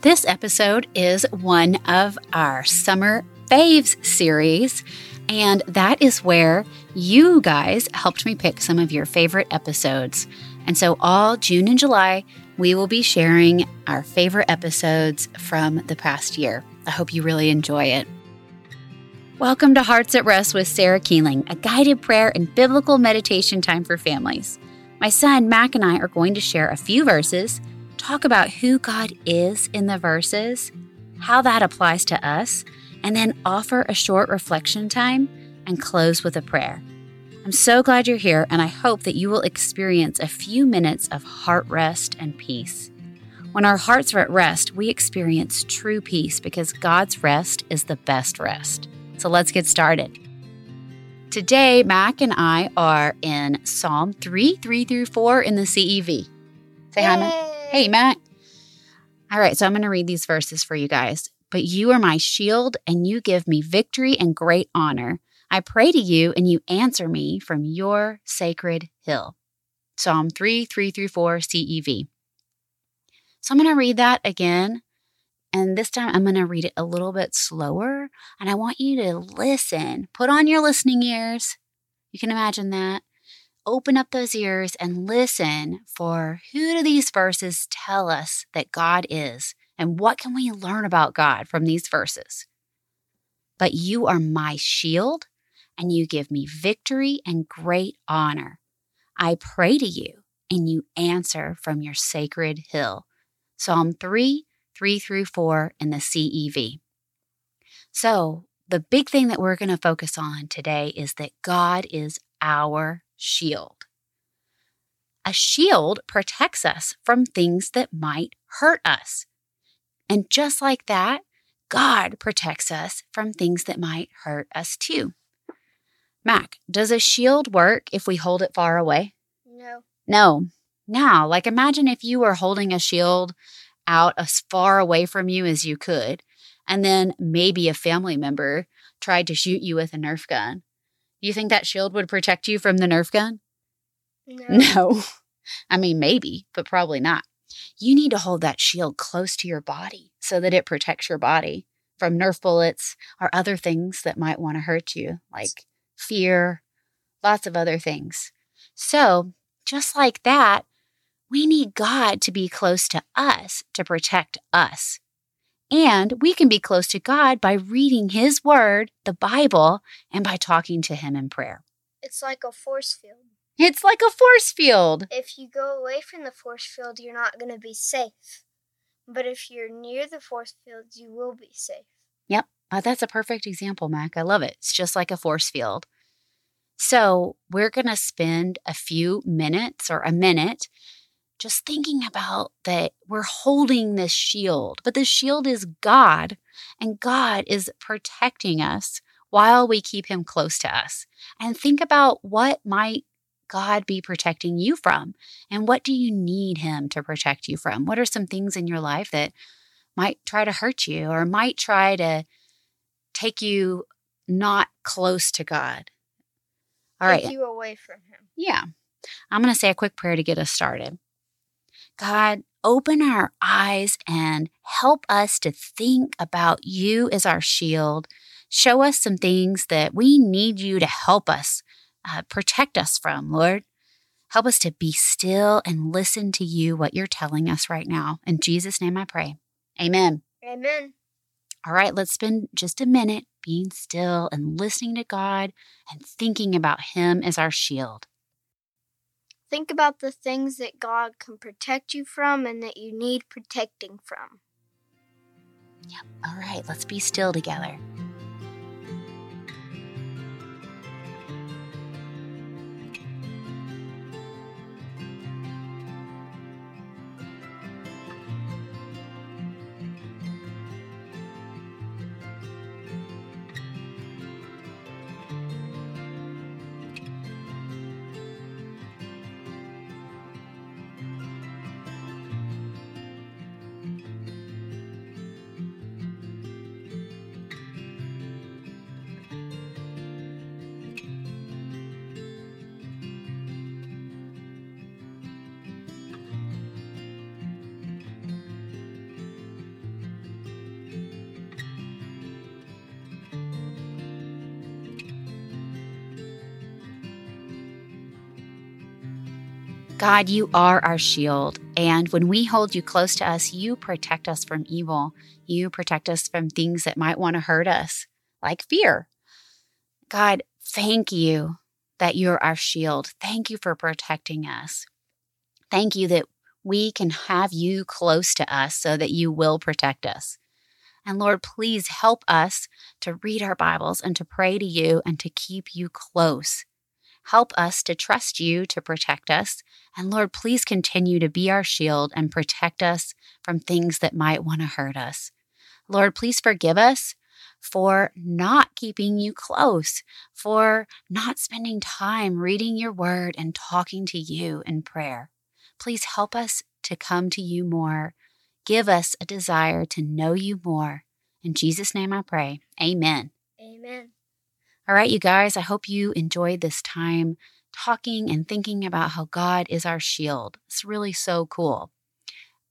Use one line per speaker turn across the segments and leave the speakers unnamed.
This episode is one of our Summer Faves series, and that is where you guys helped me pick some of your favorite episodes. And so, all June and July, we will be sharing our favorite episodes from the past year. I hope you really enjoy it. Welcome to Hearts at Rest with Sarah Keeling, a guided prayer and biblical meditation time for families. My son, Mac, and I are going to share a few verses, talk about who God is in the verses, how that applies to us, and then offer a short reflection time and close with a prayer. I'm so glad you're here, and I hope that you will experience a few minutes of heart rest and peace. When our hearts are at rest, we experience true peace because God's rest is the best rest. So let's get started. Today, Mac and I are in Psalm 3 3 through 4 in the CEV. Say hi, Mac. Hey, Matt. All right, so I'm going to read these verses for you guys. But you are my shield, and you give me victory and great honor. I pray to you, and you answer me from your sacred hill. Psalm 3 3 through 4 CEV. So I'm going to read that again and this time I'm going to read it a little bit slower. And I want you to listen. Put on your listening ears. You can imagine that. Open up those ears and listen for who do these verses tell us that God is? And what can we learn about God from these verses? But you are my shield, and you give me victory and great honor. I pray to you, and you answer from your sacred hill. Psalm 3 3 through 4 in the CEV. So, the big thing that we're going to focus on today is that God is our shield. A shield protects us from things that might hurt us. And just like that, God protects us from things that might hurt us too. Mac, does a shield work if we hold it far away?
No.
No. Now, like imagine if you were holding a shield out as far away from you as you could. And then maybe a family member tried to shoot you with a Nerf gun. You think that shield would protect you from the Nerf gun?
No.
No. I mean, maybe, but probably not. You need to hold that shield close to your body so that it protects your body from Nerf bullets or other things that might want to hurt you, like fear, lots of other things. So, just like that, we need God to be close to us to protect us. And we can be close to God by reading His Word, the Bible, and by talking to Him in prayer.
It's like a force field.
It's like a force field.
If you go away from the force field, you're not going to be safe. But if you're near the force field, you will be safe.
Yep. Uh, that's a perfect example, Mac. I love it. It's just like a force field. So, we're going to spend a few minutes or a minute just thinking about that we're holding this shield, but the shield is God, and God is protecting us while we keep him close to us. And think about what might God be protecting you from? And what do you need him to protect you from? What are some things in your life that might try to hurt you or might try to take you not close to God?
All right. Take you away from him.
Yeah. I'm going to say a quick prayer to get us started. God, open our eyes and help us to think about you as our shield. Show us some things that we need you to help us uh, protect us from, Lord. Help us to be still and listen to you, what you're telling us right now. In Jesus' name I pray. Amen.
Amen.
All right, let's spend just a minute being still and listening to God and thinking about Him as our shield.
Think about the things that God can protect you from and that you need protecting from.
Yep. All right, let's be still together. God, you are our shield. And when we hold you close to us, you protect us from evil. You protect us from things that might want to hurt us, like fear. God, thank you that you're our shield. Thank you for protecting us. Thank you that we can have you close to us so that you will protect us. And Lord, please help us to read our Bibles and to pray to you and to keep you close. Help us to trust you to protect us. And Lord, please continue to be our shield and protect us from things that might want to hurt us. Lord, please forgive us for not keeping you close, for not spending time reading your word and talking to you in prayer. Please help us to come to you more. Give us a desire to know you more. In Jesus' name I pray. Amen.
Amen.
All right, you guys, I hope you enjoyed this time talking and thinking about how God is our shield. It's really so cool.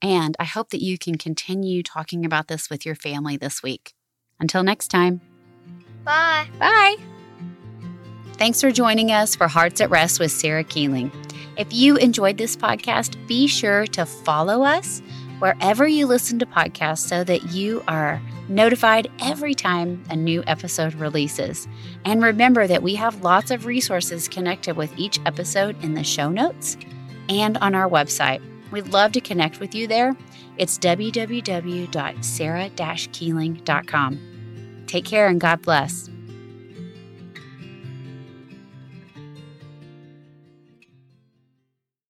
And I hope that you can continue talking about this with your family this week. Until next time.
Bye.
Bye. Thanks for joining us for Hearts at Rest with Sarah Keeling. If you enjoyed this podcast, be sure to follow us wherever you listen to podcasts so that you are notified every time a new episode releases. And remember that we have lots of resources connected with each episode in the show notes and on our website. We'd love to connect with you there. It's www.sarah-keeling.com. Take care and God bless.